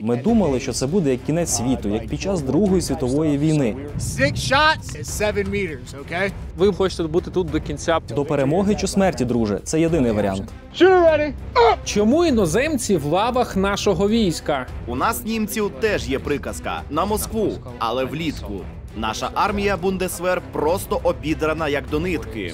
Ми думали, що це буде як кінець світу, як під час Другої світової війни. Ви хочете бути тут до кінця. До перемоги чи смерті, друже, це єдиний варіант. Чому іноземці в лавах нашого війська? У нас німців теж є приказка на Москву, але влітку. Наша армія Бундесвер просто обідрана як до нитки.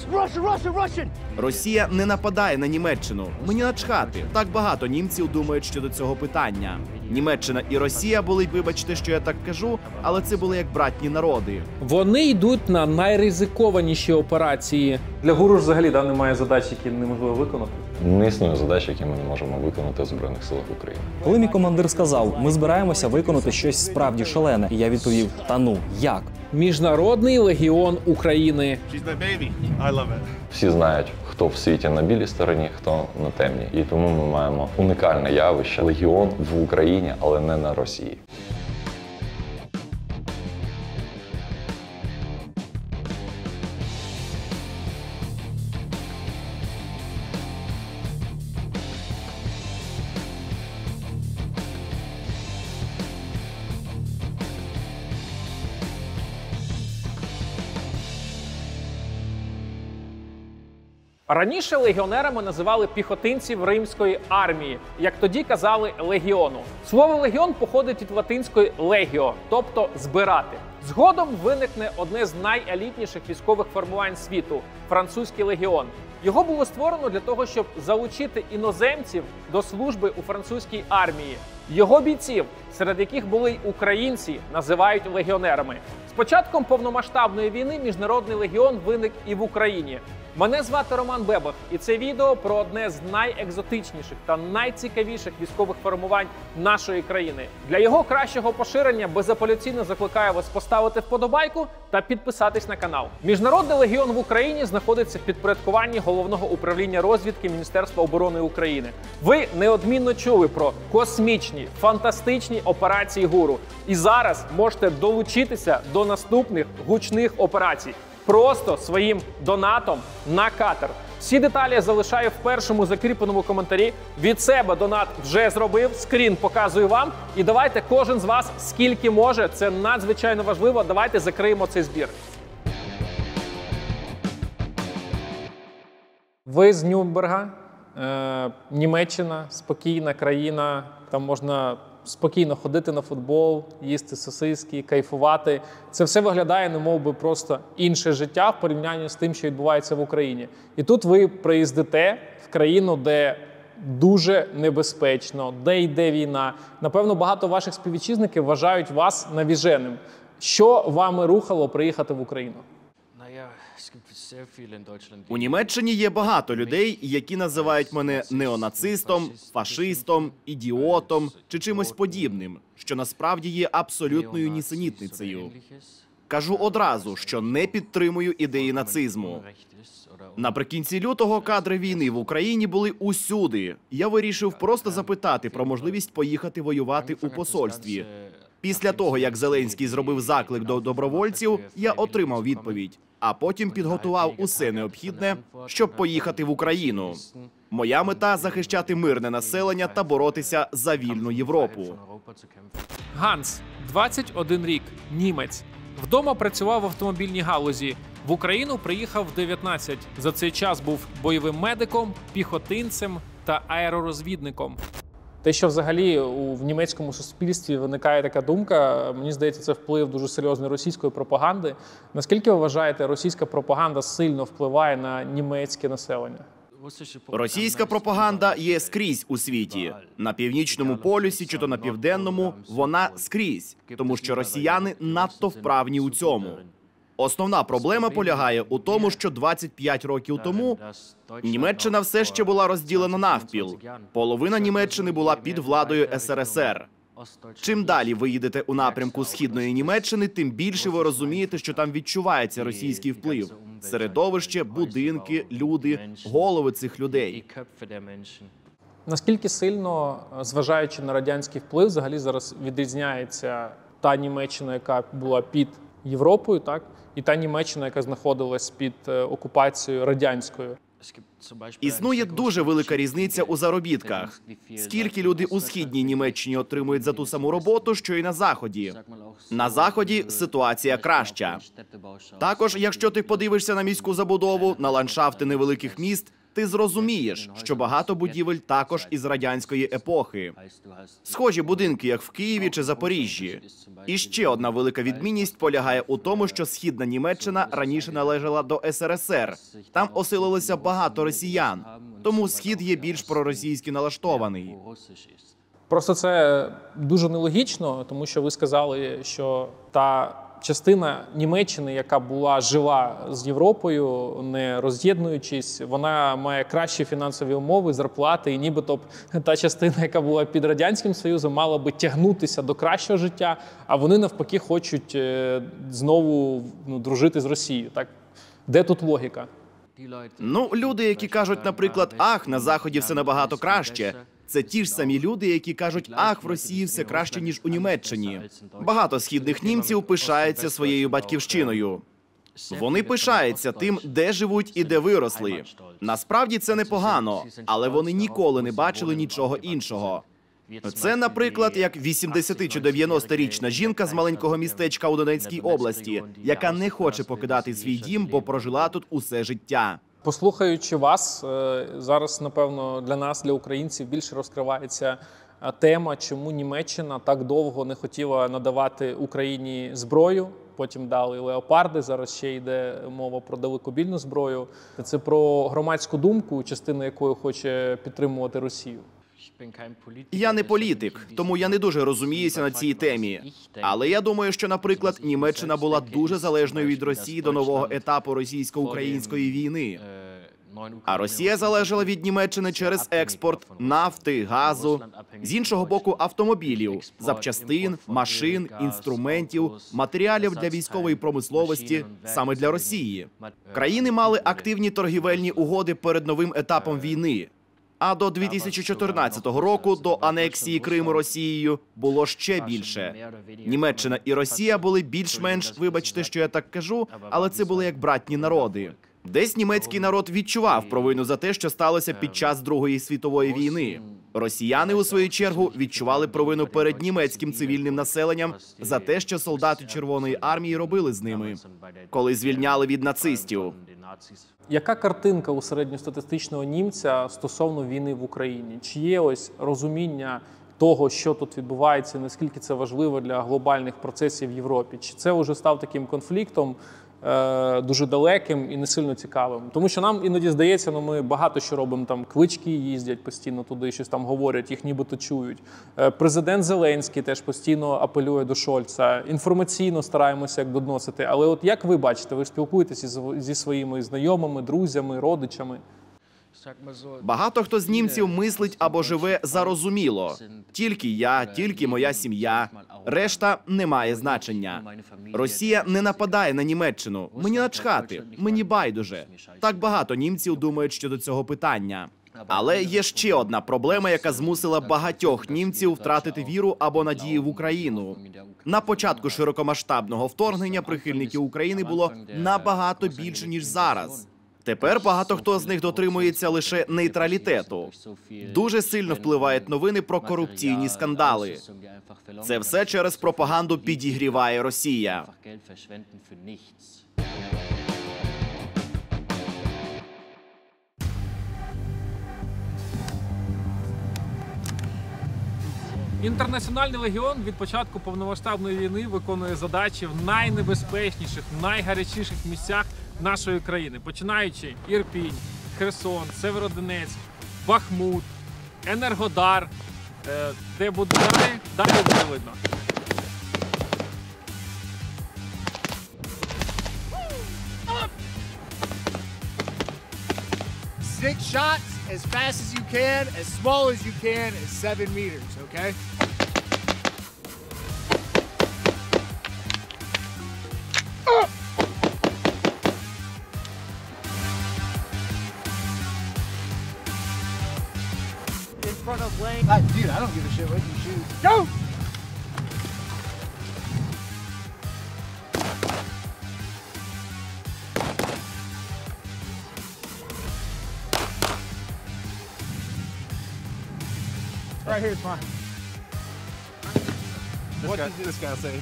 Росія не нападає на Німеччину. Мені начхати. Так багато німців думають щодо цього питання. Німеччина і Росія були, вибачте, що я так кажу, але це були як братні народи. Вони йдуть на найризикованіші операції. Для гуру ж взагалі да, немає задач, які неможливо виконати. Не існує задач, які ми не можемо виконати в Збройних силах України. Коли мій командир сказав, ми збираємося виконати щось справді шалене, і я відповів: Та ну як? Міжнародний легіон України. Всі знають, хто в світі на білій стороні, хто на темній. І тому ми маємо унікальне явище легіон в Україні, але не на Росії. Раніше легіонерами називали піхотинців римської армії, як тоді казали легіону. Слово легіон походить від латинської легіо, тобто збирати. Згодом виникне одне з найелітніших військових формувань світу французький легіон. Його було створено для того, щоб залучити іноземців до служби у французькій армії. Його бійців, серед яких були й українці, називають легіонерами. З початком повномасштабної війни міжнародний легіон виник і в Україні. Мене звати Роман Бебах, і це відео про одне з найекзотичніших та найцікавіших військових формувань нашої країни. Для його кращого поширення безапеляційно закликаю вас поставити вподобайку та підписатись на канал. Міжнародний легіон в Україні знаходиться в підпорядкуванні головного управління розвідки Міністерства оборони України. Ви неодмінно чули про космічні фантастичні операції гуру. І зараз можете долучитися до наступних гучних операцій просто своїм донатом на катер. Всі деталі я залишаю в першому закріпленому коментарі. Від себе донат вже зробив. Скрін показую вам. І давайте кожен з вас скільки може. Це надзвичайно важливо. Давайте закриємо цей збір. Ви з Нюрнберга, е, Німеччина, спокійна країна. Там можна спокійно ходити на футбол, їсти сосиски, кайфувати. Це все виглядає, немов би просто інше життя в порівнянні з тим, що відбувається в Україні. І тут ви приїздите в країну, де дуже небезпечно, де йде війна. Напевно, багато ваших співвітчизників вважають вас навіженим. Що вами рухало приїхати в Україну? У Німеччині є багато людей, які називають мене неонацистом, фашистом, ідіотом чи чимось подібним, що насправді є абсолютною нісенітницею. Кажу одразу, що не підтримую ідеї нацизму. Наприкінці лютого кадри війни в Україні були усюди. Я вирішив просто запитати про можливість поїхати воювати у посольстві. Після того, як Зеленський зробив заклик до добровольців, я отримав відповідь, а потім підготував усе необхідне, щоб поїхати в Україну. Моя мета захищати мирне населення та боротися за вільну Європу. Ганс, 21 рік, німець. Вдома працював в автомобільній галузі. В Україну приїхав в 19. За цей час був бойовим медиком, піхотинцем та аеророзвідником. Те, що взагалі у в німецькому суспільстві виникає така думка, мені здається, це вплив дуже серйозний російської пропаганди. Наскільки ви вважаєте, російська пропаганда сильно впливає на німецьке населення? Російська пропаганда є скрізь у світі на північному полюсі чи то на південному. Вона скрізь, тому що росіяни надто вправні у цьому. Основна проблема полягає у тому, що 25 років тому Німеччина все ще була розділена навпіл. Половина Німеччини була під владою СРСР. Чим далі ви їдете у напрямку східної Німеччини, тим більше ви розумієте, що там відчувається російський вплив. Середовище, будинки, люди, голови цих людей. Наскільки сильно, е, зважаючи на радянський вплив, взагалі зараз відрізняється та Німеччина, яка була під Європою, так і та Німеччина, яка знаходилась під е, окупацією радянською? Існує дуже велика різниця у заробітках. Скільки люди у східній Німеччині отримують за ту саму роботу, що й на заході. На заході ситуація краща. Також, якщо ти подивишся на міську забудову, на ландшафти невеликих міст, ти зрозумієш, що багато будівель також із радянської епохи. Схожі будинки, як в Києві чи Запоріжжі. І ще одна велика відмінність полягає у тому, що східна Німеччина раніше належала до СРСР. Там оселилося багато росіян, тому схід є більш проросійськи налаштований. Просто це дуже нелогічно, тому що ви сказали, що та частина Німеччини, яка була жила з Європою, не роз'єднуючись, вона має кращі фінансові умови, зарплати, і нібито б та частина, яка була під радянським союзом, мала би тягнутися до кращого життя, а вони навпаки хочуть е, знову ну, дружити з Росією. Так де тут логіка? Ну, люди, які кажуть, наприклад, ах, на заході все набагато краще. Це ті ж самі люди, які кажуть, ах, в Росії все краще ніж у Німеччині. Багато східних німців пишаються своєю батьківщиною. Вони пишаються тим, де живуть і де виросли. Насправді це непогано, але вони ніколи не бачили нічого іншого. Це, наприклад, як 80 чи 90-річна жінка з маленького містечка у Донецькій області, яка не хоче покидати свій дім, бо прожила тут усе життя. Послухаючи вас, е, зараз, напевно, для нас, для українців, більше розкривається е, тема, чому Німеччина так довго не хотіла надавати Україні зброю. Потім дали леопарди. Зараз ще йде мова про далекобільну зброю. Це про громадську думку, частина якої хоче підтримувати Росію. Я не політик, тому я не дуже розуміюся на цій темі. Але я думаю, що, наприклад, Німеччина була дуже залежною від Росії до нового етапу російсько-української війни. А Росія залежала від Німеччини через експорт нафти, газу, з іншого боку, автомобілів, запчастин, машин, інструментів, матеріалів для військової промисловості саме для Росії. Країни мали активні торгівельні угоди перед новим етапом війни. А до 2014 року, до анексії Криму Росією, було ще більше. Німеччина і Росія були більш-менш, вибачте, що я так кажу, але це були як братні народи. Десь німецький народ відчував провину за те, що сталося під час Другої світової війни. Росіяни, у свою чергу, відчували провину перед німецьким цивільним населенням за те, що солдати Червоної армії робили з ними, коли звільняли від нацистів. Яка картинка у середньостатистичного німця стосовно війни в Україні? Чи є ось розуміння того, що тут відбувається, наскільки це важливо для глобальних процесів в Європі? Чи це вже став таким конфліктом дуже далеким і не сильно цікавим? Тому що нам іноді здається, ну ми багато що робимо там. Клички їздять постійно туди, щось там говорять, їх нібито чують. Е, президент Зеленський теж постійно апелює до Шольца. Інформаційно стараємося як доносити. Але от як ви бачите, ви спілкуєтеся зі своїми знайомими, друзями, родичами? Багато хто з німців мислить або живе зарозуміло. Тільки я, тільки моя сім'я. Решта не має значення. Росія не нападає на Німеччину. Мені начхати, мені байдуже. Так багато німців думають щодо цього питання. Але є ще одна проблема, яка змусила багатьох німців втратити віру або надії в Україну. На початку широкомасштабного вторгнення прихильників України було набагато більше ніж зараз. Тепер багато хто з них дотримується лише нейтралітету. Дуже сильно впливають новини про корупційні скандали. Це все через пропаганду підігріває Росія. Інтернаціональний легіон від початку повномасштабної війни виконує задачі в найнебезпечніших, найгарячіших місцях нашої країни, починаючи Ірпінь, Херсон, Северодонецьк, Бахмут, Енергодар. Е, Де буде далі, далі буде видно. Six shots as fast as you can, as small as you can, is seven meters, okay? In front of lane. Ah, dude, I don't give a shit what you shoot. Go! Right here is fine. what does this guy say?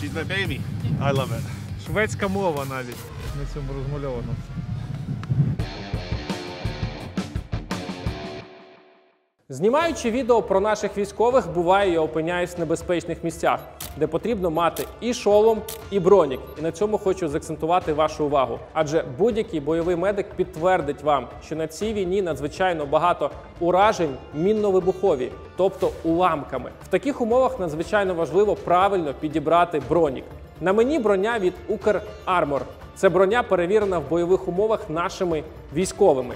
She's my baby. I love it. Шведська мова навіть на цьому розмальовано. Знімаючи відео про наших військових, буває, я опиняюсь в небезпечних місцях, де потрібно мати і шолом, і бронік. І на цьому хочу заакцентувати вашу увагу. Адже будь-який бойовий медик підтвердить вам, що на цій війні надзвичайно багато уражень мінно-вибухові, тобто уламками. В таких умовах надзвичайно важливо правильно підібрати бронік. На мені броня від Укрармор. Це броня перевірена в бойових умовах нашими військовими.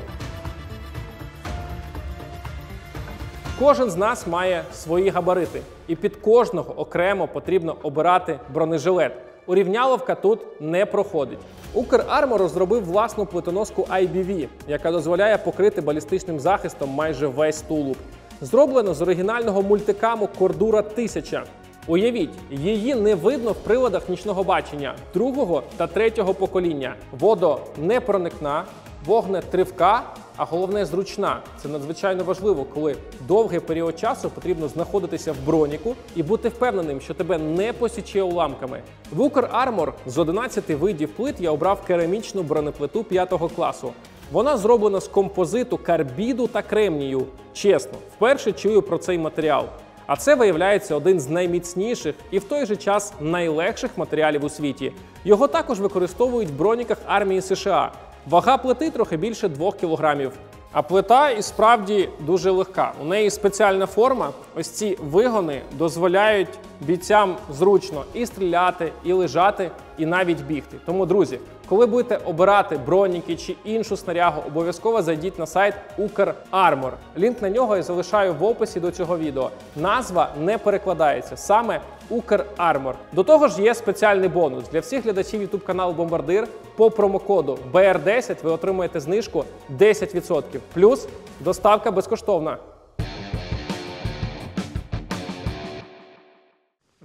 Кожен з нас має свої габарити, і під кожного окремо потрібно обирати бронежилет. Урівняловка тут не проходить. Укрармор розробив власну плитоноску IBV, яка дозволяє покрити балістичним захистом майже весь тулуб. Зроблено з оригінального мультикаму Кордура 1000. Уявіть, її не видно в приладах нічного бачення другого та третього покоління. Водонепроникна, вогнетривка, а головне зручна. Це надзвичайно важливо, коли довгий період часу потрібно знаходитися в броніку і бути впевненим, що тебе не посіче уламками. В Укрармор з 11 видів плит я обрав керамічну бронеплиту 5 класу. Вона зроблена з композиту карбіду та кремнію. Чесно, вперше чую про цей матеріал. А це виявляється один з найміцніших і в той же час найлегших матеріалів у світі. Його також використовують в броніках армії США. Вага плити трохи більше 2 кілограмів. А плита і справді дуже легка. У неї спеціальна форма. Ось ці вигони дозволяють бійцям зручно і стріляти, і лежати, і навіть бігти. Тому, друзі, коли будете обирати броніки чи іншу снарягу, обов'язково зайдіть на сайт Укрармор. Лінк на нього я залишаю в описі до цього відео. Назва не перекладається саме Укрармор. До того ж, є спеціальний бонус для всіх глядачів YouTube каналу Бомбардир. По промокоду BR10 ви отримаєте знижку 10%. Плюс доставка безкоштовна.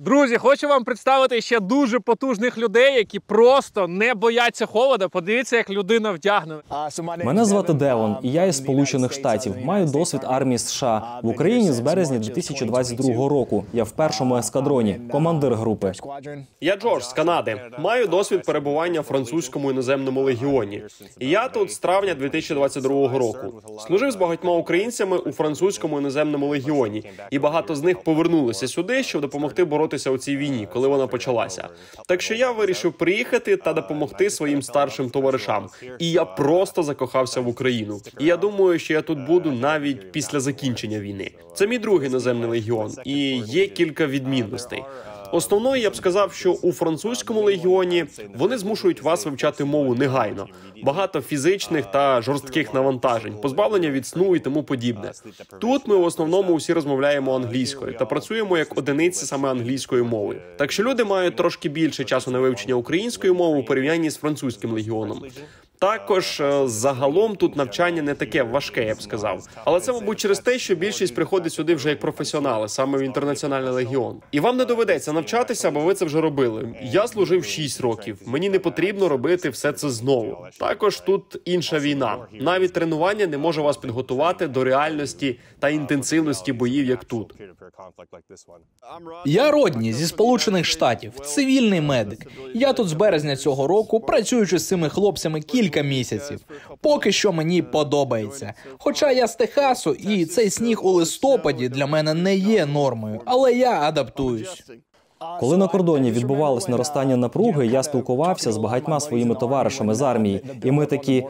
Друзі, хочу вам представити ще дуже потужних людей, які просто не бояться холода. Подивіться, як людина вдягнена. Мене звати Девон, і я із Сполучених Штатів. Маю досвід армії США в Україні з березня 2022 року. Я в першому ескадроні, командир групи. Я Джордж з Канади. Маю досвід перебування в французькому іноземному легіоні. І я тут з травня 2022 року. Служив з багатьма українцями у французькому іноземному легіоні, і багато з них повернулися сюди, щоб допомогти боротися у цій війні, коли вона почалася. Так що я вирішив приїхати та допомогти своїм старшим товаришам. І я просто закохався в Україну. І я думаю, що я тут буду навіть після закінчення війни. Це мій другий наземний легіон, і є кілька відмінностей. Основною я б сказав, що у французькому легіоні вони змушують вас вивчати мову негайно. Багато фізичних та жорстких навантажень, позбавлення від сну і тому подібне. Тут ми в основному усі розмовляємо англійською та працюємо як одиниці саме англійською мовою. Так що люди мають трошки більше часу на вивчення української мови у порівнянні з французьким легіоном. Також е, загалом тут навчання не таке важке, я б сказав. Але це, мабуть, через те, що більшість приходить сюди вже як професіонали, саме в інтернаціональний легіон. І вам не доведеться навчатися, бо ви це вже робили. Я служив 6 років. Мені не потрібно робити все це знову. Також тут інша війна. Навіть тренування не може вас підготувати до реальності та інтенсивності боїв, як тут. Я Родні зі Сполучених Штатів, цивільний медик. Я тут з березня цього року, працюючи з цими хлопцями кілька місяців. Поки що мені подобається. Хоча я з Техасу, і цей сніг у листопаді для мене не є нормою, але я адаптуюсь. Коли на кордоні відбувалось наростання напруги, я спілкувався з багатьма своїми товаришами з армії, і ми такі: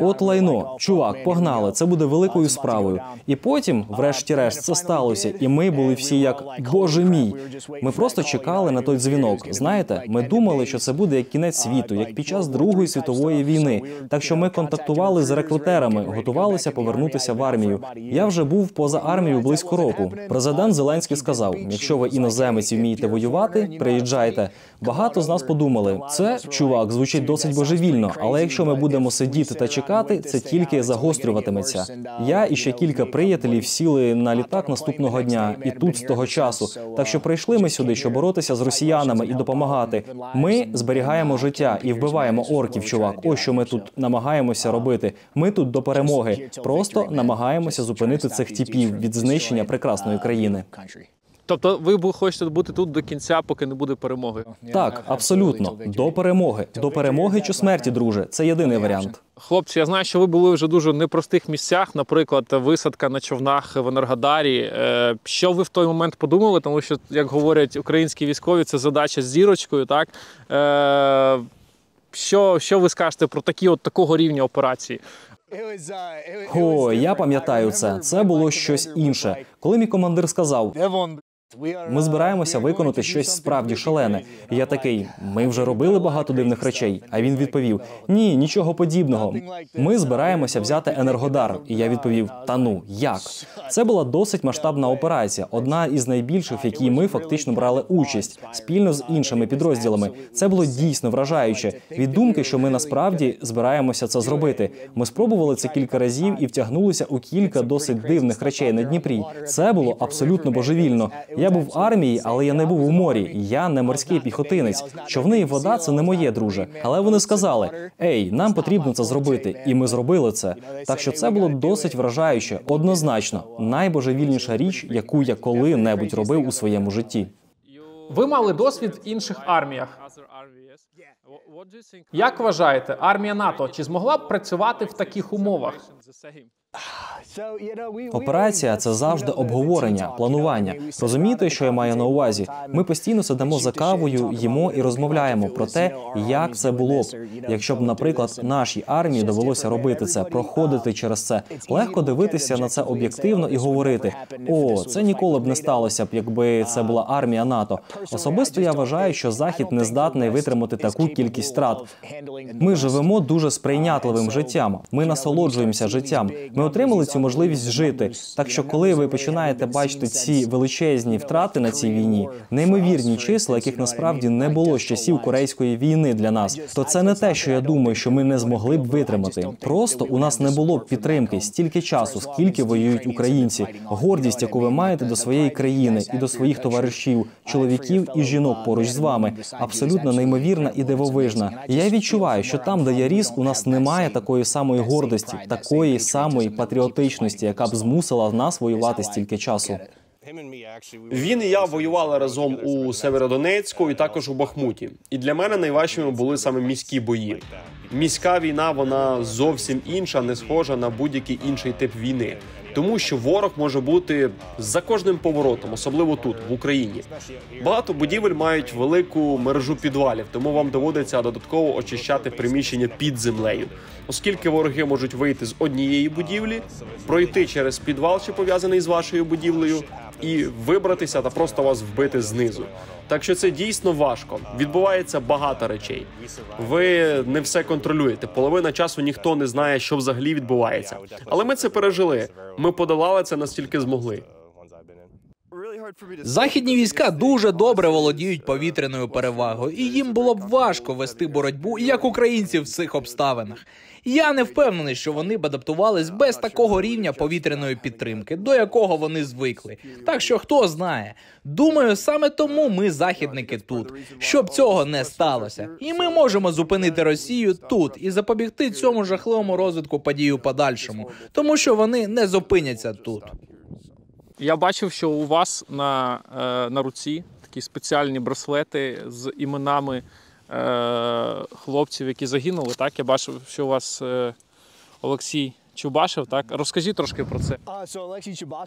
от лайно, чувак, погнали, це буде великою справою. І потім, врешті-решт, це сталося, і ми були всі як Боже мій. Ми просто чекали на той дзвінок. Знаєте, ми думали, що це буде як кінець світу, як під час Другої світової війни. Так що ми контактували з рекрутерами, готувалися повернутися в армію. Я вже був поза армією близько року. Президент Зеленський сказав: якщо ви іноземець вмієте воювати воювати, приїжджайте. Багато з нас подумали, це чувак звучить досить божевільно, але якщо ми будемо сидіти та чекати, це тільки загострюватиметься. Я і ще кілька приятелів сіли на літак наступного дня, і тут з того часу. Так що прийшли ми сюди, щоб боротися з росіянами і допомагати. Ми зберігаємо життя і вбиваємо орків. Чувак, ось що ми тут намагаємося робити. Ми тут до перемоги. Просто намагаємося зупинити цих типів від знищення прекрасної країни. Тобто, ви бу- хочете бути тут до кінця, поки не буде перемоги. Так, абсолютно до перемоги. До перемоги чи смерті, друже. Це єдиний варіант. Хлопці, я знаю, що ви були вже дуже непростих місцях, наприклад, висадка на човнах в Енергодарі. Е, Що ви в той момент подумали? Тому що, як говорять українські військові, це задача з зірочкою. Так Е, що, що ви скажете про такі от такого рівня операції? О, я пам'ятаю це. Це було щось інше. Коли мій командир сказав: ми збираємося виконати щось справді шалене. Я такий: ми вже робили багато дивних речей. А він відповів: Ні, нічого подібного. Ми збираємося взяти енергодар. І я відповів: Та ну як? Це була досить масштабна операція, одна із найбільших, в якій ми фактично брали участь спільно з іншими підрозділами. Це було дійсно вражаюче. Від думки, що ми насправді збираємося це зробити. Ми спробували це кілька разів і втягнулися у кілька досить дивних речей на Дніпрі. Це було абсолютно божевільно. Я був в армії, але я не був у морі. Я не морський піхотинець. Човни і вода це не моє, друже. Але вони сказали: Ей, нам потрібно це зробити, і ми зробили це. Так що це було досить вражаюче, однозначно, найбожевільніша річ, яку я коли-небудь робив у своєму житті. Ви мали досвід в інших арміях. Як вважаєте, армія НАТО чи змогла б працювати в таких умовах? Операція це завжди обговорення, планування. Розумієте, що я маю на увазі? Ми постійно сидимо за кавою, їмо і розмовляємо про те, як це було б, якщо б, наприклад, нашій армії довелося робити це, проходити через це. Легко дивитися на це об'єктивно і говорити: о, це ніколи б не сталося б, якби це була армія НАТО. Особисто я вважаю, що захід не здатний витримати таку кількість втрат. Ми живемо дуже сприйнятливим життям. Ми насолоджуємося життям. Ми отримали цю можливість жити. Так що, коли ви починаєте бачити ці величезні втрати на цій війні, неймовірні числа, яких насправді не було з часів корейської війни для нас, то це не те, що я думаю, що ми не змогли б витримати. Просто у нас не було б підтримки стільки часу, скільки воюють українці. Гордість, яку ви маєте до своєї країни і до своїх товаришів, чоловіків і жінок поруч з вами, абсолютно неймовірна і дивовижна. Я відчуваю, що там, де я ріс, у нас немає такої самої гордості, такої самої патріотичності, яка б змусила нас воювати стільки часу. Він і я воювали разом у Северодонецьку і також у Бахмуті. І для мене найважчими були саме міські бої. Міська війна вона зовсім інша, не схожа на будь-який інший тип війни. Тому що ворог може бути за кожним поворотом, особливо тут, в Україні. Багато будівель мають велику мережу підвалів, тому вам доводиться додатково очищати приміщення під землею, оскільки вороги можуть вийти з однієї будівлі, пройти через підвал, що пов'язаний з вашою будівлею, і вибратися та просто вас вбити знизу. Так що це дійсно важко. Відбувається багато речей. Ви не все контролюєте. Половина часу ніхто не знає, що взагалі відбувається. Але ми це пережили. Ми подолали це настільки змогли. Західні війська дуже добре володіють повітряною перевагою, і їм було б важко вести боротьбу як українців в цих обставинах. Я не впевнений, що вони б адаптувались без такого рівня повітряної підтримки, до якого вони звикли. Так що хто знає. Думаю, саме тому ми західники тут, щоб цього не сталося, і ми можемо зупинити Росію тут і запобігти цьому жахливому розвитку подій у подальшому, тому що вони не зупиняться тут. Я бачив, що у вас на, е, на руці такі спеціальні браслети з іменами е, хлопців, які загинули. Так, я бачив, що у вас е, Олексій Чубашев. Так, розкажіть трошки про це.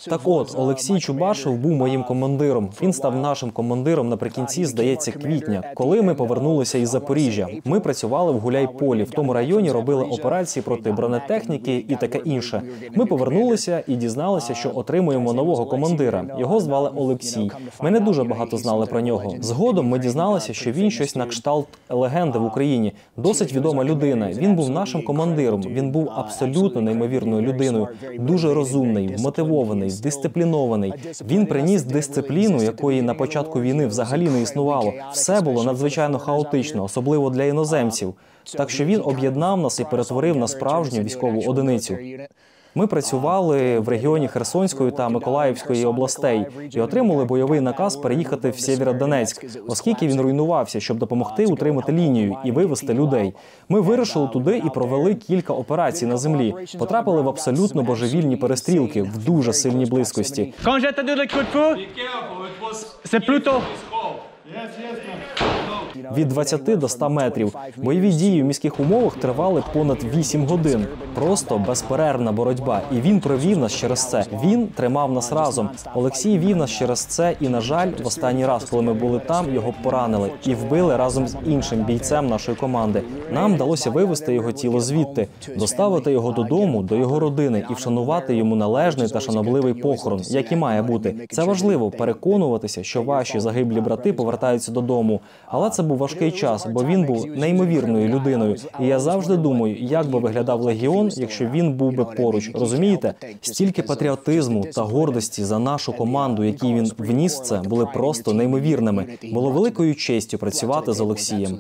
Так от, Олексій Чубашев був моїм командиром. Він став нашим командиром наприкінці, здається, квітня, коли ми повернулися із Запоріжжя. Ми працювали в Гуляйполі. В тому районі робили операції проти бронетехніки і таке інше. Ми повернулися і дізналися, що отримуємо нового командира. Його звали Олексій. Ми не дуже багато знали про нього. Згодом ми дізналися, що він щось на кшталт легенди в Україні. Досить відома людина. Він був нашим командиром. Він був абсолютно неймовірним неймовірною людиною. Дуже розумний, вмотивований, дисциплінований. Він приніс дисципліну, якої на початку війни взагалі не існувало. Все було надзвичайно хаотично, особливо для іноземців. Так що він об'єднав нас і перетворив на справжню військову одиницю. Ми працювали в регіоні Херсонської та Миколаївської областей і отримали бойовий наказ переїхати в Сєвєродонецьк, оскільки він руйнувався, щоб допомогти утримати лінію і вивести людей. Ми вирушили туди і провели кілька операцій на землі. Потрапили в абсолютно божевільні перестрілки в дуже сильній близькості. Quand j'ai від 20 до 100 метрів. Бойові дії в міських умовах тривали понад 8 годин. Просто безперервна боротьба. І він провів нас через це. Він тримав нас разом. Олексій вів нас через це. І, на жаль, в останній раз, коли ми були там, його поранили і вбили разом з іншим бійцем нашої команди. Нам вдалося вивести його тіло звідти, доставити його додому, до його родини і вшанувати йому належний та шанобливий похорон, як і має бути. Це важливо переконуватися, що ваші загиблі брати повертаються додому. Але це був важкий час, бо він був неймовірною людиною. І я завжди думаю, як би виглядав легіон, якщо він був би поруч. Розумієте, стільки патріотизму та гордості за нашу команду, який він вніс в це, були просто неймовірними. Було великою честю працювати з Олексієм.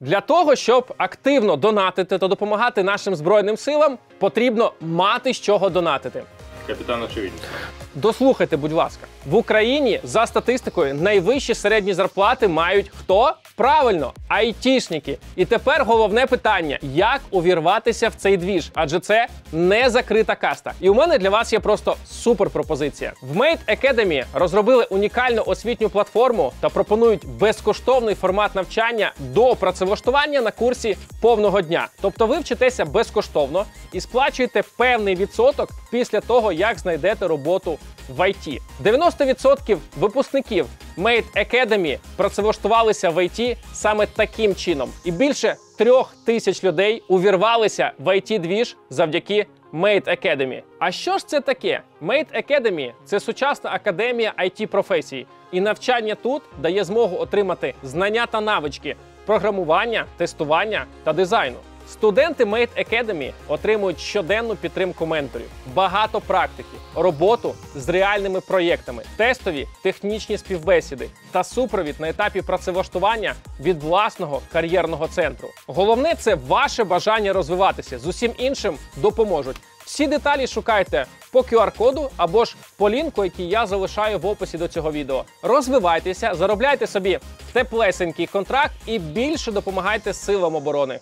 Для того, щоб активно донатити та допомагати нашим збройним силам, потрібно мати з чого донатити. Капітан очевидність. Дослухайте, будь ласка, в Україні за статистикою найвищі середні зарплати мають хто? Правильно, айтішники. І тепер головне питання: як увірватися в цей двіж? Адже це не закрита каста. І у мене для вас є просто супер пропозиція. В Made Academy розробили унікальну освітню платформу та пропонують безкоштовний формат навчання до працевлаштування на курсі повного дня. Тобто ви вчитеся безкоштовно і сплачуєте певний відсоток після того, як знайдете роботу в IT. 90% випускників Made Academy працевлаштувалися в IT саме таким чином. І більше трьох тисяч людей увірвалися в IT-двіж завдяки Made Academy. А що ж це таке? Made Academy – це сучасна академія it професій, і навчання тут дає змогу отримати знання та навички програмування, тестування та дизайну. Студенти Made Academy отримують щоденну підтримку менторів, багато практики, роботу з реальними проєктами, тестові технічні співбесіди та супровід на етапі працевлаштування від власного кар'єрного центру. Головне це ваше бажання розвиватися. З усім іншим допоможуть. Всі деталі шукайте по QR-коду або ж по лінку, який я залишаю в описі до цього відео. Розвивайтеся, заробляйте собі теплесенький контракт і більше допомагайте силам оборони.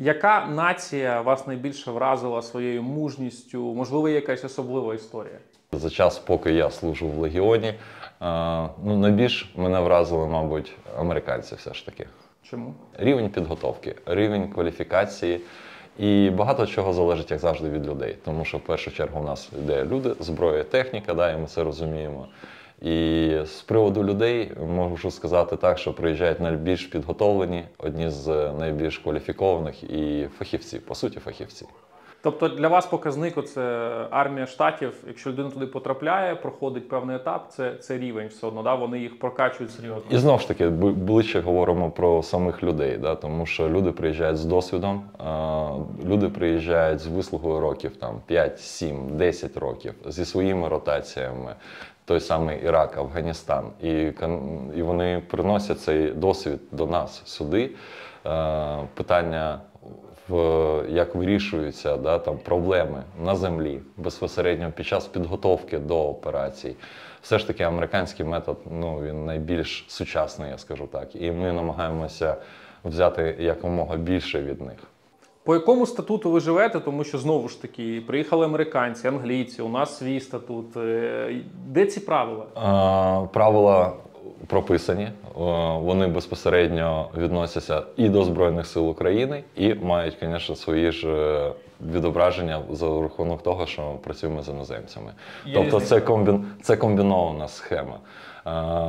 Яка нація вас найбільше вразила своєю мужністю? Можливо, є якась особлива історія? За час, поки я служу в Легіоні, е, ну, найбільш мене вразили, мабуть, американці все ж таки. Чому? Рівень підготовки, рівень кваліфікації. І багато чого залежить, як завжди, від людей. Тому що в першу чергу у нас йде люди, зброя, техніка, да, і ми це розуміємо. І з приводу людей можу сказати так, що приїжджають найбільш підготовлені, одні з найбільш кваліфікованих і фахівці, по суті, фахівці. Тобто для вас показник це армія штатів. Якщо людина туди потрапляє, проходить певний етап, це, це рівень все одно. Да? Вони їх прокачують серйозно. І знову ж таки, ближче говоримо про самих людей, да? тому що люди приїжджають з досвідом, люди приїжджають з вислугою років там 5, 7, 10 років зі своїми ротаціями. Той самий Ірак, Афганістан, і, і вони приносять цей досвід до нас сюди. Е, питання в як вирішуються да, там, проблеми на землі безпосередньо під час підготовки до операцій. Все ж таки, американський метод ну, він найбільш сучасний, я скажу так. І ми намагаємося взяти якомога більше від них. По якому статуту ви живете? Тому що знову ж таки приїхали американці, англійці, у нас свій статут. Е, Де ці правила? Е, Правила прописані, е, вони безпосередньо відносяться і до Збройних сил України, і мають, звісно, свої ж е, відображення за рахунок того, що працюємо з іноземцями. Є тобто це, комбін, це комбінована схема. Е,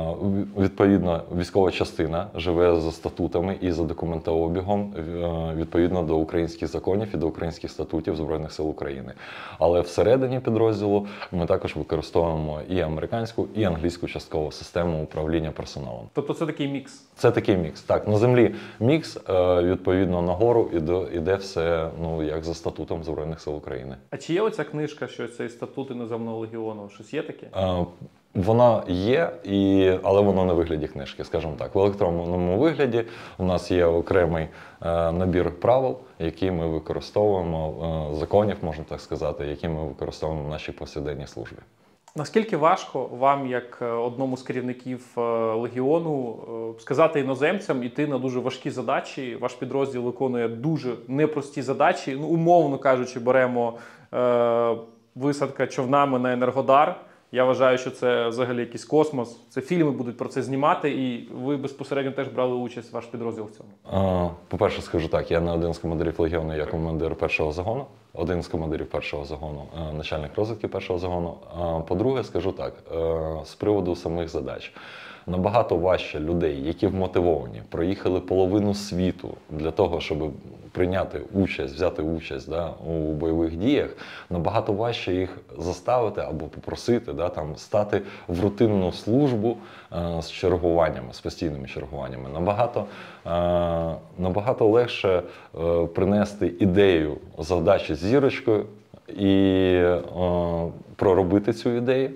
Відповідно, військова частина живе за статутами і за документообігом е, відповідно до українських законів і до українських статутів Збройних сил України. Але всередині підрозділу ми також використовуємо і американську, і англійську часткову систему управління персоналом. Тобто це такий мікс. Це такий мікс. Так, на землі мікс, е, відповідно, нагору іде, іде все ну, як за статутом Збройних сил України. А чи є оця книжка, що цей статут іноземного легіону? Щось є таке? Е, Вона є, і, але воно не вигляді книжки, скажімо так. В електронному вигляді у нас є окремий е, набір правил, які ми використовуємо, е, законів, можна так сказати, які ми використовуємо в нашій повсякденній службі. Наскільки важко вам, як е, одному з керівників е, легіону, е, сказати іноземцям іти на дуже важкі задачі? Ваш підрозділ виконує дуже непрості задачі. Ну, умовно кажучи, беремо е, висадка човнами на Енергодар. Я вважаю, що це взагалі якийсь космос. Це фільми будуть про це знімати, і ви безпосередньо теж брали участь ваш підрозділ в цьому. А, По-перше, скажу так, я не один з командирів легіону, я командир першого загону, один з командирів першого загону, е, начальник розвідки першого загону. А По-друге, скажу так, е, з приводу самих задач. Набагато важче людей, які вмотивовані, проїхали половину світу для того, щоб прийняти участь, взяти участь да, у бойових діях. Набагато важче їх заставити або попросити да, там, стати в рутинну службу е, з чергуваннями, з постійними чергуваннями. Набагато, е, набагато легше е, принести ідею завдачі зірочкою і е, проробити цю ідею.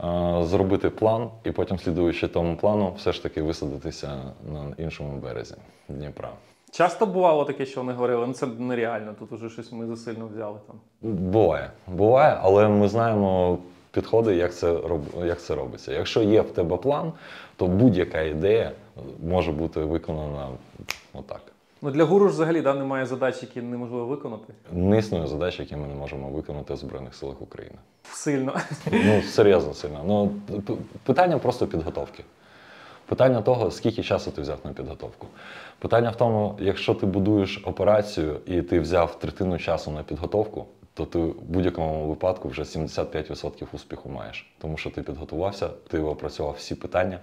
Е, Зробити план і потім, слідуючи тому плану, все ж таки висадитися на іншому березі Дніпра. Часто бувало таке, що вони говорили, ну це нереально, тут уже щось ми засильно взяли там. Буває, буває, але ми знаємо підходи, як це роб... як це робиться. Якщо є в тебе план, то будь-яка ідея може бути виконана отак. Ну для гуру ж взагалі да, немає задач, які неможливо виконати. Не існує задач, які ми не можемо виконати в Збройних силах України. Сильно. Ну, серйозно сильно. Ну, питання просто підготовки. Питання того, скільки часу ти взяв на підготовку. Питання в тому, якщо ти будуєш операцію і ти взяв третину часу на підготовку, то ти в будь-якому випадку вже 75% успіху маєш. Тому що ти підготувався, ти опрацював всі питання.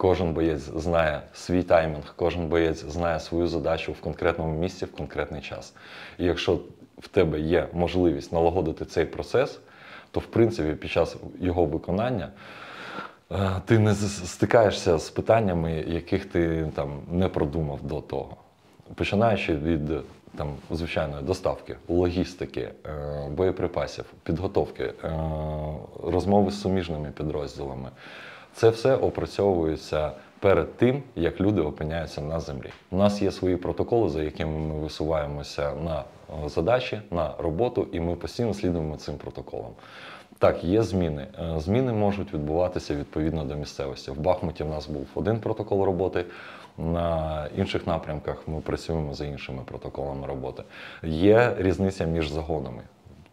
Кожен боєць знає свій таймінг, кожен боєць знає свою задачу в конкретному місці в конкретний час. І якщо в тебе є можливість налагодити цей процес, то в принципі під час його виконання е, ти не стикаєшся з питаннями, яких ти там не продумав до того. Починаючи від там, звичайної доставки, логістики, е, боєприпасів, підготовки, е, розмови з суміжними підрозділами. Це все опрацьовується перед тим, як люди опиняються на землі. У нас є свої протоколи, за якими ми висуваємося на е, задачі, на роботу, і ми постійно слідуємо цим протоколам. Так, є зміни. Е, Зміни можуть відбуватися відповідно до місцевості. В Бахмуті в нас був один протокол роботи. На інших напрямках ми працюємо за іншими протоколами роботи. Є різниця між загонами,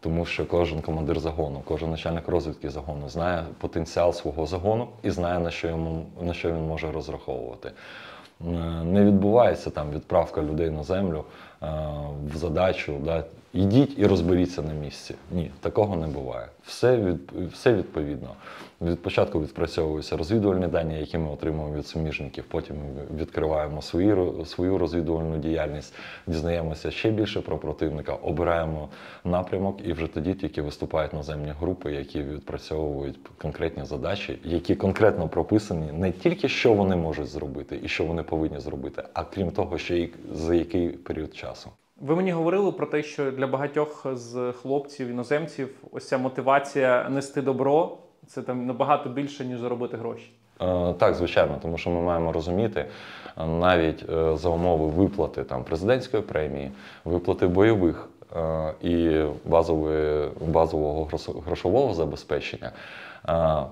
тому що кожен командир загону, кожен начальник розвідки загону знає потенціал свого загону і знає, на що йому на що він може розраховувати. Е, Не відбувається там відправка людей на землю е, в задачу, да, йдіть і розберіться на місці. Ні, такого не буває. Все, від, все відповідно. Від початку відпрацьовуються розвідувальні дані, які ми отримуємо від суміжників. Потім відкриваємо свої, свою розвідувальну діяльність, дізнаємося ще більше про противника, обираємо напрямок і вже тоді тільки виступають наземні групи, які відпрацьовують конкретні задачі, які конкретно прописані не тільки що вони можуть зробити і що вони повинні зробити, а крім того, ще й за який період часу. Ви мені говорили про те, що для багатьох з хлопців, іноземців, ось ця мотивація нести добро це там набагато більше, ніж заробити гроші. Е, Так, звичайно, тому що ми маємо розуміти е, навіть е, за умови виплати там президентської премії, виплати бойових і базової, базового грошового забезпечення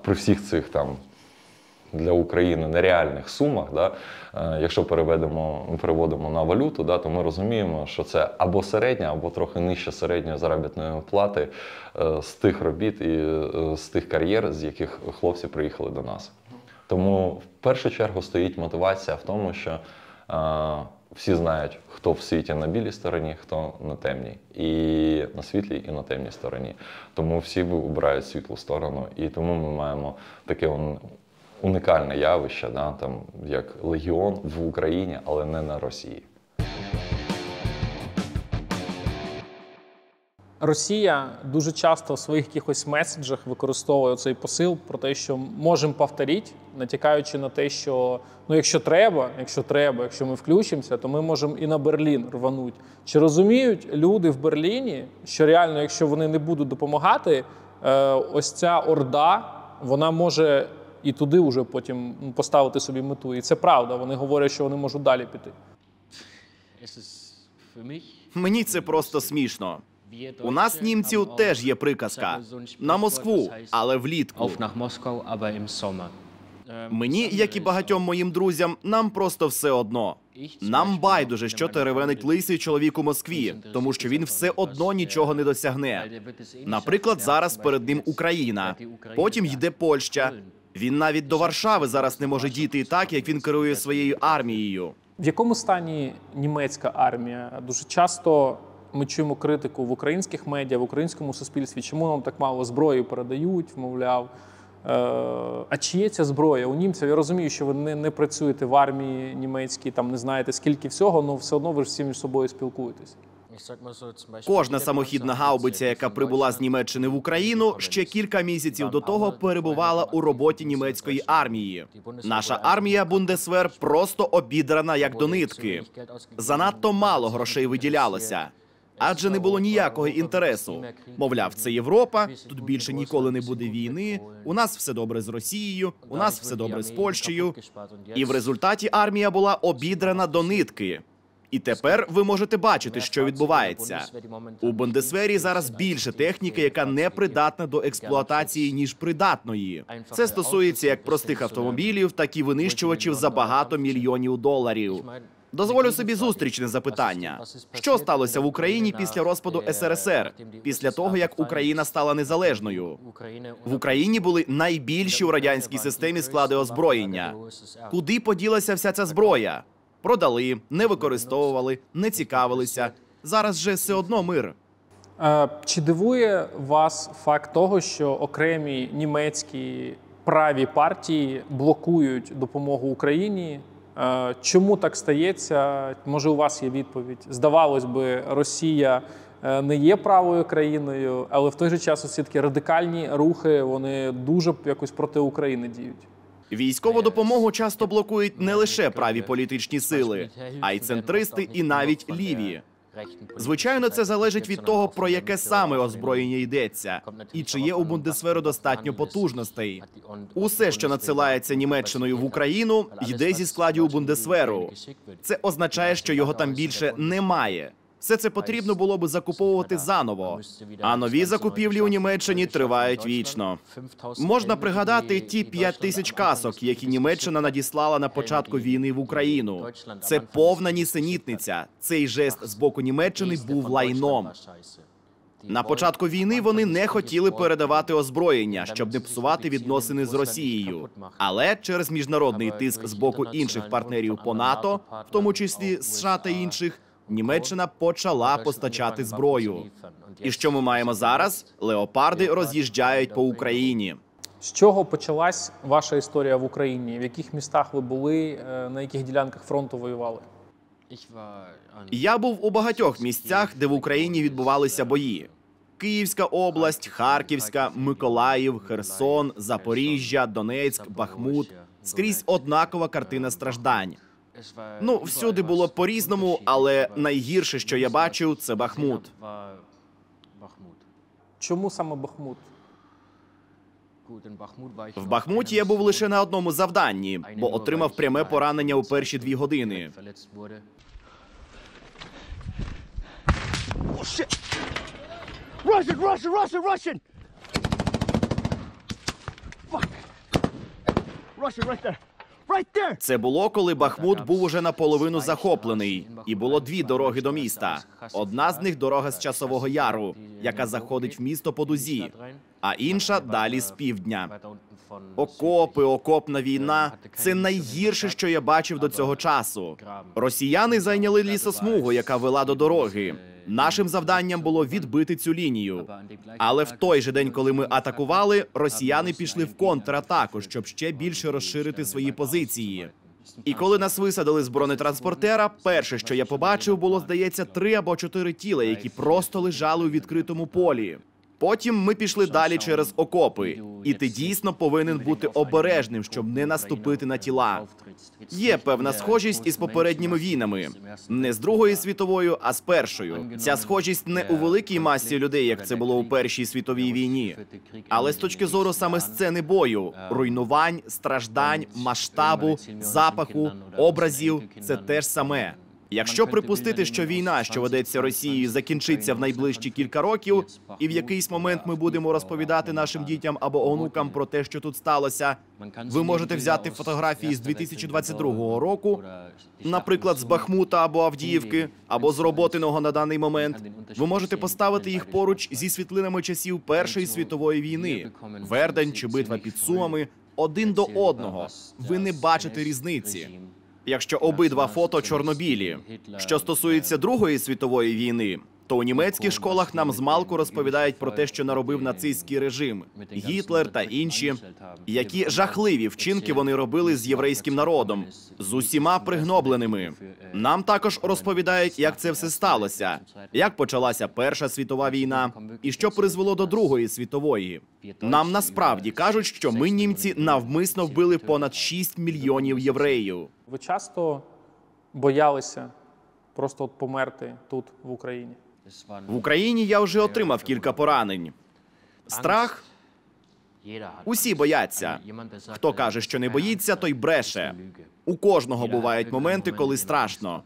при всіх цих там. Для України нереальних сумах, да, е, якщо переведемо, переводимо на валюту, да, то ми розуміємо, що це або середня, або трохи нижче середньої заробітної плати е, з тих робіт і е, з тих кар'єр, з яких хлопці приїхали до нас. Тому в першу чергу стоїть мотивація в тому, що всі знають, хто в світі на білій стороні, хто на темній, і на світлій, і на темній стороні. Тому всі вибирають світлу сторону, і тому ми маємо таке унікальне явище, да, там, як легіон в Україні, але не на Росії. Росія дуже часто в своїх якихось меседжах використовує цей посил про те, що можемо повторити, натякаючи на те, що ну, якщо треба, якщо треба, якщо ми включимося, то ми можемо і на Берлін рвануть. Чи розуміють люди в Берліні, що реально, якщо вони не будуть допомагати, е, ось ця орда, вона може і туди вже потім ну, поставити собі мету. І це правда. Вони говорять, що вони можуть далі піти. Мені це просто смішно. У нас німців теж є приказка на Москву, але влітку. Ähm, Мені, як і багатьом моїм друзям, нам просто все одно. Нам байдуже, що теревенить лисий чоловік у Москві, тому що він все одно нічого не досягне. Наприклад, зараз перед ним Україна, потім йде Польща. Він навіть до Варшави зараз не може дійти так, як він керує своєю армією. В якому стані німецька армія? Дуже часто ми чуємо критику в українських медіа, в українському суспільстві, чому нам так мало зброї передають, мовляв. Е, а чи є ця зброя у німців? Я розумію, що ви не, не працюєте в армії німецькій, там не знаєте скільки всього, але все одно ви ж всі між собою спілкуєтесь. Кожна самохідна гаубиця, яка прибула з Німеччини в Україну, ще кілька місяців до того перебувала у роботі німецької армії. Наша армія Бундесвер просто обідрана як до нитки. Занадто мало грошей виділялося. Адже не було ніякого інтересу. Мовляв, це Європа, тут більше ніколи не буде війни. У нас все добре з Росією, у нас все добре з Польщею. І в результаті армія була обідрана до нитки. І тепер ви можете бачити, що відбувається. У Бундесвері зараз більше техніки, яка не придатна до експлуатації, ніж придатної. Це стосується як простих автомобілів, так і винищувачів за багато мільйонів доларів. Дозволю собі зустрічне запитання: що сталося в Україні після розпаду СРСР, після того як Україна стала незалежною? В Україні були найбільші у радянській системі склади озброєння. Куди поділася вся ця зброя? Продали, не використовували, не цікавилися. Зараз же все одно мир. Е, Чи дивує вас факт того, що окремі німецькі праві партії блокують допомогу Україні? Е, Чому так стається? Може, у вас є відповідь? Здавалось би, Росія е, не є правою країною, але в той же час ці такі радикальні рухи вони дуже якось проти України діють. Військову допомогу часто блокують не лише праві політичні сили, а й центристи, і навіть ліві. Звичайно, це залежить від того, про яке саме озброєння йдеться, і чи є у Бундесверу достатньо потужностей. Усе, що надсилається Німеччиною в Україну, йде зі складів Бундесверу. Це означає, що його там більше немає. Все це потрібно було би закуповувати заново. А нові закупівлі у Німеччині тривають вічно. Можна пригадати ті 5 тисяч касок, які Німеччина надіслала на початку війни в Україну. Це повна нісенітниця. Цей жест з боку Німеччини був лайном. На початку війни вони не хотіли передавати озброєння, щоб не псувати відносини з Росією. Але через міжнародний тиск з боку інших партнерів по НАТО, в тому числі США та інших, Німеччина почала постачати зброю. І що ми маємо зараз? Леопарди роз'їжджають по Україні. З чого почалась ваша історія в Україні? В яких містах ви були, е, на яких ділянках фронту воювали? Я був у багатьох місцях, де в Україні відбувалися бої: Київська область, Харківська, Миколаїв, Херсон, Запоріжжя, Донецьк, Бахмут. Скрізь однакова картина страждань. Ну, всюди було по-різному, але найгірше, що я бачив, це Бахмут. Чому саме Бахмут? В Бахмуті я був лише на одному завданні, бо отримав пряме поранення у перші дві години. Russian, Russian, Russian, Russian! Fuck. Russian right there. Це було, коли Бахмут був уже наполовину захоплений, і було дві дороги до міста. Одна з них дорога з часового яру, яка заходить в місто по дузі. а інша далі з півдня. Окопи, окопна війна це найгірше, що я бачив до цього часу. Росіяни зайняли лісосмугу, яка вела до дороги. Нашим завданням було відбити цю лінію. Але в той же день, коли ми атакували, росіяни пішли в контратаку, щоб ще більше розширити свої позиції. І коли нас висадили з бронетранспортера, перше, що я побачив, було здається три або чотири тіла, які просто лежали у відкритому полі. Потім ми пішли далі через окопи, і ти дійсно повинен бути обережним, щоб не наступити на тіла. Є певна схожість із попередніми війнами, не з Другою світовою, а з першою. Ця схожість не у великій масі людей, як це було у Першій світовій війні, але з точки зору саме сцени бою, руйнувань, страждань, масштабу, запаху, образів це те ж саме. Якщо припустити, що війна, що ведеться Росією, закінчиться в найближчі кілька років, і в якийсь момент ми будемо розповідати нашим дітям або онукам про те, що тут сталося, ви можете взяти фотографії з 2022 року, наприклад, з Бахмута або Авдіївки, або з Роботиного на даний момент. Ви можете поставити їх поруч зі світлинами часів Першої світової війни, Вердень чи битва під Сумами, один до одного. Ви не бачите різниці. Якщо обидва фото чорнобілі. Що стосується Другої світової війни, то у німецьких школах нам змалку розповідають про те, що наробив нацистський режим, Гітлер та інші, які жахливі вчинки вони робили з єврейським народом, з усіма пригнобленими. Нам також розповідають, як це все сталося, як почалася Перша світова війна, і що призвело до Другої світової. Нам насправді кажуть, що ми німці навмисно вбили понад 6 мільйонів євреїв. Ви часто боялися просто от померти тут, в Україні? В Україні я вже отримав кілька поранень. Страх усі бояться. Хто каже, що не боїться, той бреше. У кожного бувають моменти, коли страшно.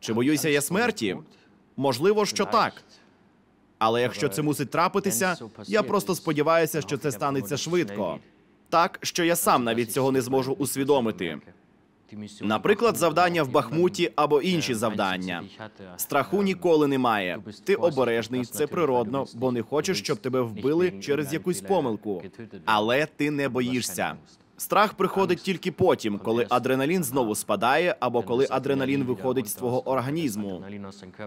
Чи боюся я смерті? Можливо, що так. Але якщо це мусить трапитися, я просто сподіваюся, що це станеться швидко. Так, що я сам навіть цього не зможу усвідомити. Наприклад, завдання в Бахмуті або інші завдання. Страху ніколи немає. Ти обережний, це природно, бо не хочеш, щоб тебе вбили через якусь помилку. Але ти не боїшся. Страх приходить тільки потім, коли адреналін знову спадає, або коли адреналін виходить з твого організму.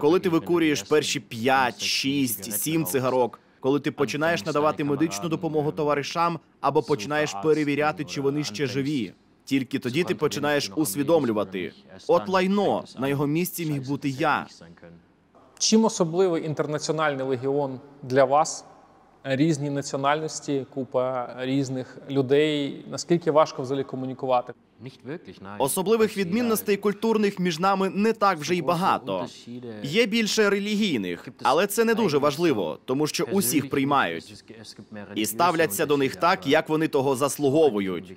Коли ти викурюєш перші 5, 6, 7 цигарок, коли ти починаєш надавати медичну допомогу товаришам або починаєш перевіряти, чи вони ще живі. Тільки тоді ти починаєш усвідомлювати. От лайно на його місці міг бути я. Чим особливий інтернаціональний легіон для вас? Різні національності, купа різних людей. Наскільки важко взагалі комунікувати? Особливих відмінностей культурних між нами не так вже й багато. Є більше релігійних, але це не дуже важливо, тому що усіх приймають і ставляться до них так, як вони того заслуговують.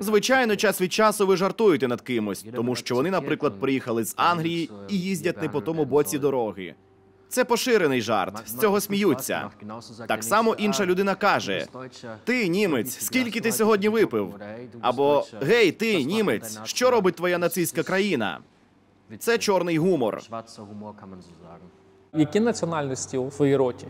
Звичайно, час від часу ви жартуєте над кимось, тому що вони, наприклад, приїхали з Англії і їздять не по тому боці дороги. Це поширений жарт. З цього сміються. Так само інша людина каже: Ти, німець, скільки ти сьогодні випив? Або Гей, ти, німець, що робить твоя нацистська країна? Це чорний гумор. Які національності у твоїй роті?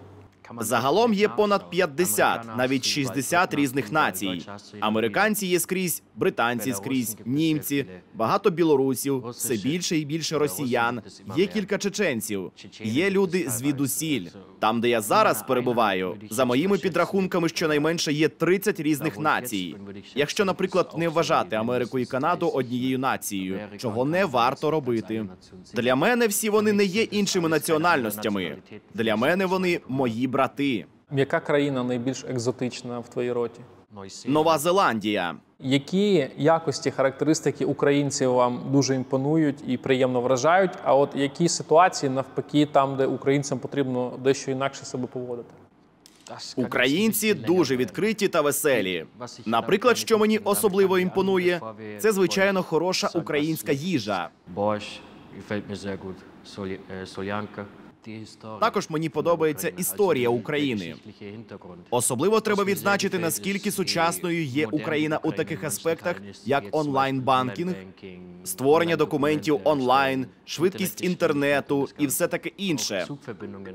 Загалом є понад 50, навіть 60 різних націй. Американці є скрізь, британці скрізь, німці, багато білорусів, все більше і більше росіян. Є кілька чеченців. Є люди звідусіль. Там, де я зараз перебуваю, за моїми підрахунками, щонайменше є 30 різних націй. Якщо, наприклад, не вважати Америку і Канаду однією нацією, чого не варто робити. Для мене всі вони не є іншими національностями. Для мене вони мої брати. Яка країна найбільш екзотична в твоїй роті? Нова Зеландія. Які якості, характеристики українців вам дуже імпонують і приємно вражають? А от які ситуації навпаки, там, де українцям потрібно дещо інакше себе поводити? Українці дуже відкриті та веселі. Наприклад, що мені особливо імпонує, це звичайно хороша українська їжа. Борщ gefällt Також мені подобається історія України. Особливо треба відзначити, наскільки сучасною є Україна у таких аспектах, як онлайн-банкінг, створення документів онлайн, швидкість інтернету і все таке інше.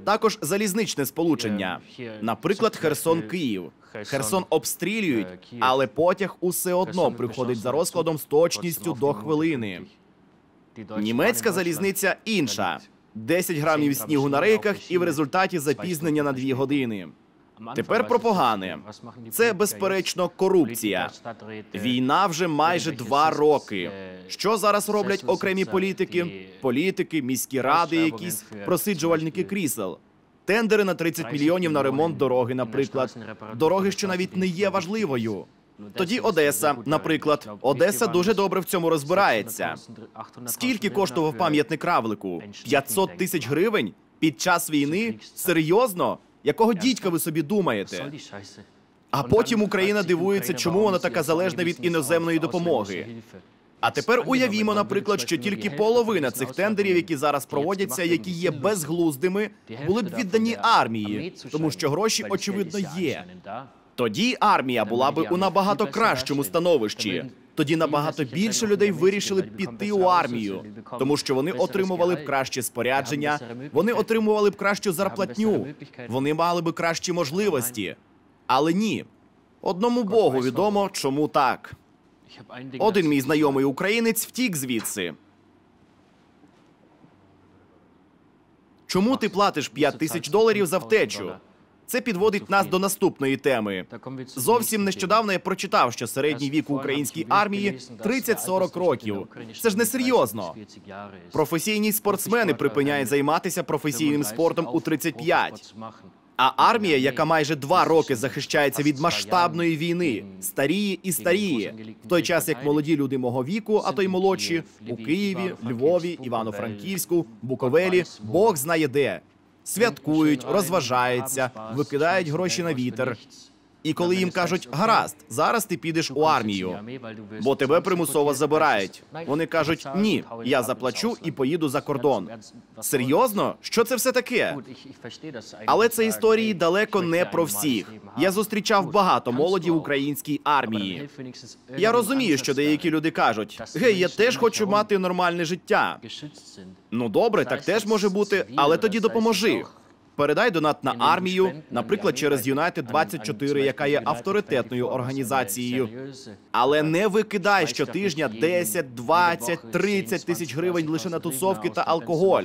Також залізничне сполучення, наприклад, Херсон-Київ. Херсон обстрілюють, але потяг усе одно приходить за розкладом з точністю до хвилини. Німецька залізниця інша. 10 грамів снігу на рейках і в результаті запізнення на 2 години. Тепер про погане. Це безперечно корупція. Війна вже майже два роки. Що зараз роблять окремі політики? Політики, міські ради, якісь просиджувальники крісел. Тендери на 30 мільйонів на ремонт дороги, наприклад. Дороги, що навіть не є важливою. Тоді Одеса, наприклад, Одеса дуже добре в цьому розбирається. Скільки коштував пам'ятник равлику? 500 тисяч гривень під час війни? Серйозно? Якого дідька ви собі думаєте? А потім Україна дивується, чому вона така залежна від іноземної допомоги. А тепер уявімо, наприклад, що тільки половина цих тендерів, які зараз проводяться, які є безглуздими, були б віддані армії, тому що гроші очевидно є. Тоді армія була би у набагато кращому становищі. Тоді набагато більше людей вирішили б піти у армію, тому що вони отримували б краще спорядження, вони отримували б кращу зарплатню, вони мали б кращі можливості. Але ні, одному Богу відомо, чому так. Один мій знайомий українець втік звідси. Чому ти платиш 5 тисяч доларів за втечу? Це підводить нас до наступної теми. Зовсім нещодавно я прочитав, що середній вік у українській армії 30-40 років. Це ж не серйозно. Професійні спортсмени припиняють займатися професійним спортом у 35. А армія, яка майже два роки захищається від масштабної війни, старіє і старіє. В той час як молоді люди мого віку, а то й молодші у Києві, Львові, Івано-Франківську, Буковелі, Бог знає де. Святкують, розважаються, викидають гроші на вітер. І коли їм кажуть, гаразд, зараз ти підеш у армію, бо тебе примусово забирають. Вони кажуть, ні, я заплачу і поїду за кордон. Серйозно, що це все таке? Але це історії далеко не про всіх. Я зустрічав багато молоді в українській армії. Я розумію, що деякі люди кажуть: гей, я теж хочу мати нормальне життя. Ну добре, так теж може бути, але тоді допоможи. Передай донат на армію, наприклад, через United 24 яка є авторитетною організацією. Але не викидай щотижня 10, 20, 30 тисяч гривень лише на тусовки та алкоголь.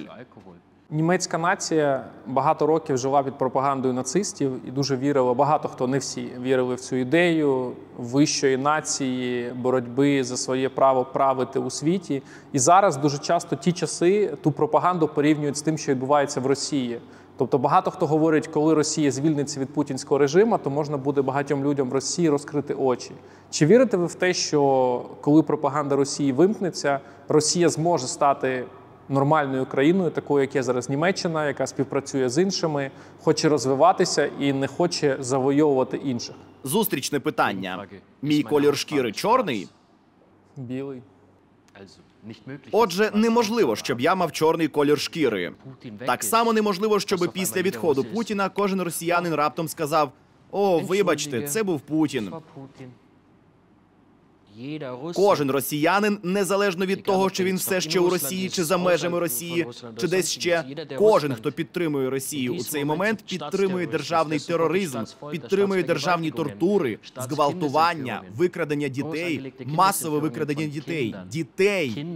Німецька нація багато років жила під пропагандою нацистів і дуже вірила. Багато хто не всі вірили в цю ідею вищої нації, боротьби за своє право правити у світі. І зараз дуже часто ті часи ту пропаганду порівнюють з тим, що відбувається в Росії. Тобто багато хто говорить, коли Росія звільниться від путінського режиму, то можна буде багатьом людям в Росії розкрити очі. Чи вірите ви в те, що коли пропаганда Росії вимкнеться, Росія зможе стати нормальною країною, такою, як є зараз Німеччина, яка співпрацює з іншими, хоче розвиватися і не хоче завойовувати інших? Зустрічне питання. Мій колір шкіри чорний. Білий. Отже, неможливо, щоб я мав чорний колір шкіри. Так само неможливо, щоб після відходу Путіна кожен росіянин раптом сказав: О, вибачте, це був Путін. Кожен росіянин, незалежно від того, чи він все ще у Росії, чи за межами Росії, чи десь ще, кожен, хто підтримує Росію у цей момент, підтримує державний тероризм, підтримує державні тортури, зґвалтування, викрадення дітей, масове викрадення дітей, дітей.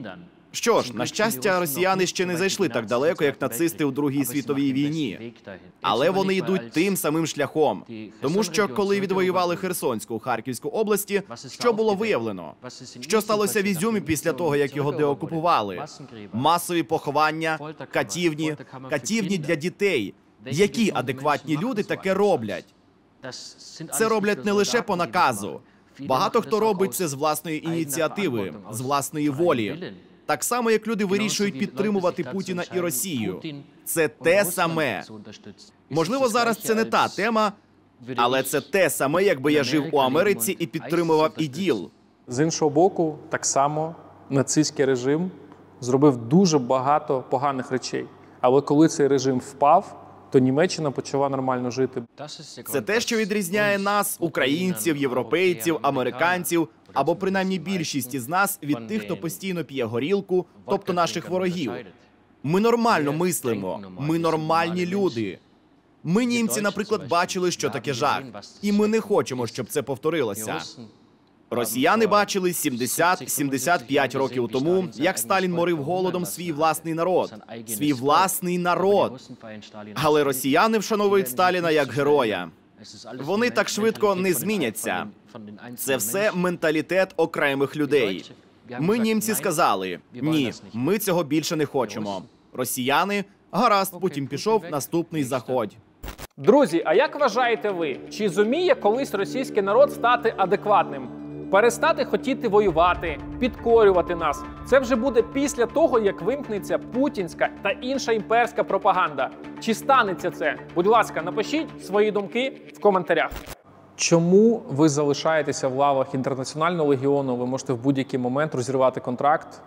Що ж, на щастя, росіяни ще не зайшли так далеко, як нацисти у Другій світовій війні. Але вони йдуть тим самим шляхом. Тому що коли відвоювали Херсонську Харківську області, що було виявлено? Що сталося в Ізюмі після того, як його деокупували? Масові поховання, катівні, катівні для дітей. Які адекватні люди таке роблять? Це роблять не лише по наказу. Багато хто робить це з власної ініціативи, з власної волі. Так само, як люди вирішують підтримувати Путіна і Росію. Це те саме. Можливо, зараз це не та тема, але це те саме, якби я жив у Америці і підтримував іділ. З іншого боку, так само нацистський режим зробив дуже багато поганих речей. Але коли цей режим впав, то Німеччина почала нормально жити. Це те, що відрізняє нас, українців, європейців, американців, або принаймні більшість із нас від тих, хто постійно п'є горілку, тобто наших ворогів. Ми нормально мислимо. Ми нормальні люди. Ми, німці, наприклад, бачили, що таке жах, і ми не хочемо, щоб це повторилося. Росіяни бачили 70-75 років тому, як Сталін морив голодом свій власний народ, свій власний народ. Але росіяни вшановують Сталіна як героя. Вони так швидко не зміняться. Це все менталітет окремих людей. Ми, німці, сказали: ні, ми цього більше не хочемо. Росіяни гаразд, потім пішов наступний заходь. Друзі, а як вважаєте ви, чи зуміє колись російський народ стати адекватним? Перестати хотіти воювати, підкорювати нас. Це вже буде після того, як вимкнеться путінська та інша імперська пропаганда. Чи станеться це? Будь ласка, напишіть свої думки в коментарях. Чому ви залишаєтеся в лавах інтернаціонального легіону? Ви можете в будь-який момент розірвати контракт.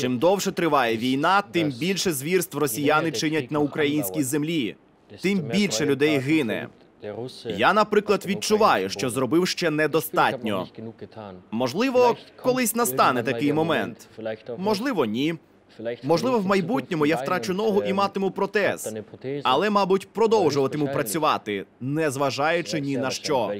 Чим довше триває війна, тим більше звірств росіяни чинять на українській землі, тим більше людей гине. Я, наприклад, відчуваю, що зробив ще недостатньо. Можливо, колись настане такий момент. Можливо, ні. Можливо, в майбутньому я втрачу ногу і матиму протез, але, мабуть, продовжуватиму працювати, не зважаючи ні на що.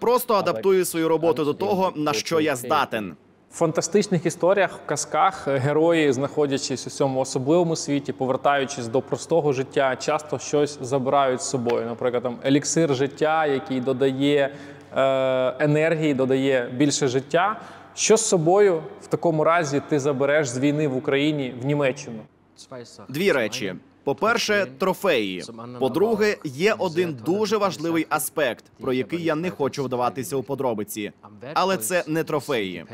Просто адаптую свою роботу до того, на що я здатен. В фантастичних історіях, в казках герої, знаходячись у цьому особливому світі, повертаючись до простого життя, часто щось забирають з собою. Наприклад, там еліксир життя, який додає е, енергії, додає більше життя. Що з собою в такому разі ти забереш з війни в Україні в Німеччину? Дві речі: по-перше, трофеї. По-друге, є один дуже важливий аспект, про який я не хочу вдаватися у подробиці, але це не трофеї.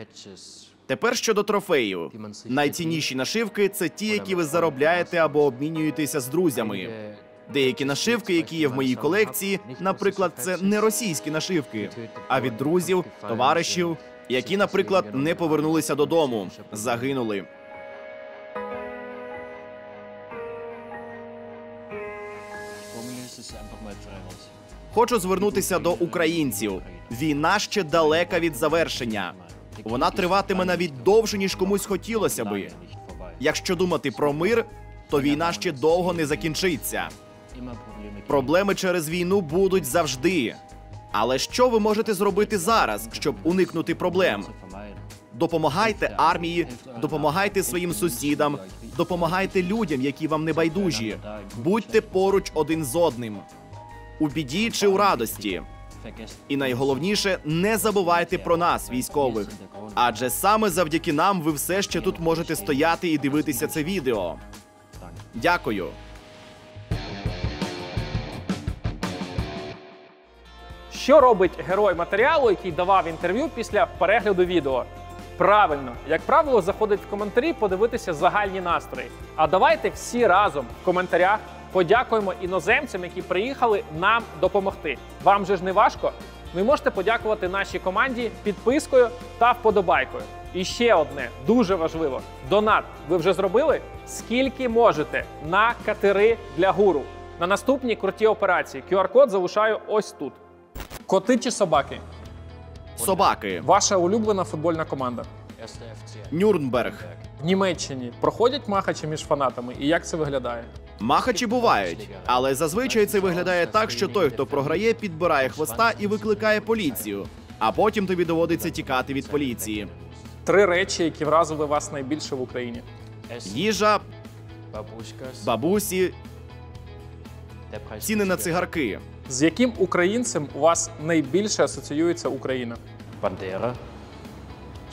Тепер щодо трофеїв. Найцінніші нашивки це ті, які ви заробляєте або обмінюєтеся з друзями. Деякі нашивки, які є в моїй колекції, наприклад, це не російські нашивки, а від друзів, товаришів, які, наприклад, не повернулися додому, загинули. Хочу звернутися до українців. Війна ще далека від завершення. Вона триватиме навіть довше, ніж комусь хотілося би. Якщо думати про мир, то війна ще довго не закінчиться. Проблеми через війну будуть завжди. Але що ви можете зробити зараз, щоб уникнути проблем? Допомагайте армії, допомагайте своїм сусідам, допомагайте людям, які вам не байдужі. Будьте поруч один з одним у біді чи у радості. І найголовніше, не забувайте про нас, військових. Адже саме завдяки нам ви все ще тут можете стояти і дивитися це відео. Дякую. Що робить герой матеріалу, який давав інтерв'ю після перегляду відео? Правильно, як правило, заходить в коментарі подивитися загальні настрої. А давайте всі разом в коментарях подякуємо іноземцям, які приїхали нам допомогти. Вам же ж не важко? Ви можете подякувати нашій команді підпискою та вподобайкою. І ще одне дуже важливо: донат. Ви вже зробили? Скільки можете на катери для гуру. На наступній круті операції QR-код залишаю ось тут. Коти чи собаки? Собаки. Ваша улюблена футбольна команда. Нюрнберг. В Німеччині проходять махачі між фанатами, і як це виглядає? Махачі бувають, але зазвичай це виглядає так, що той, хто програє, підбирає хвоста і викликає поліцію. А потім тобі доводиться тікати від поліції. Три речі, які вразили вас найбільше в Україні. Їжа, бабусі, ціни на цигарки. З яким українцем у вас найбільше асоціюється Україна? Бандера,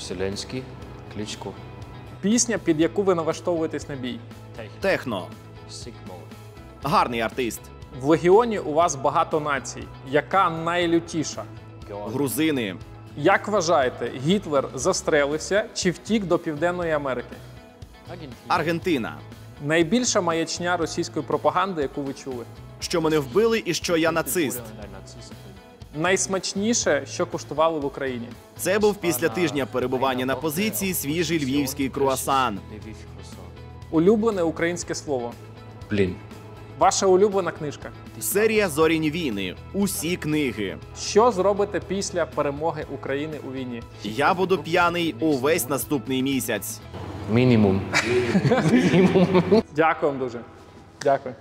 Зеленський, Кличко, Пісня, під яку ви налаштовуєтесь на бій. Техно. Гарний артист. В легіоні у вас багато націй. Яка найлютіша? Грузини. Як вважаєте, Гітлер застрелився чи втік до Південної Америки? Аргентина. Найбільша маячня російської пропаганди, яку ви чули? Що мене вбили і що я нацист. Найсмачніше, що куштували в Україні. Це був після тижня перебування на позиції свіжий львівський круасан. Улюблене українське слово. Блін. Ваша улюблена книжка. Серія Зоряні війни. Усі книги. Що зробите після перемоги України у війні? Я буду п'яний увесь наступний місяць. Мінімум. Мінімум. Дякую вам дуже. Дякую.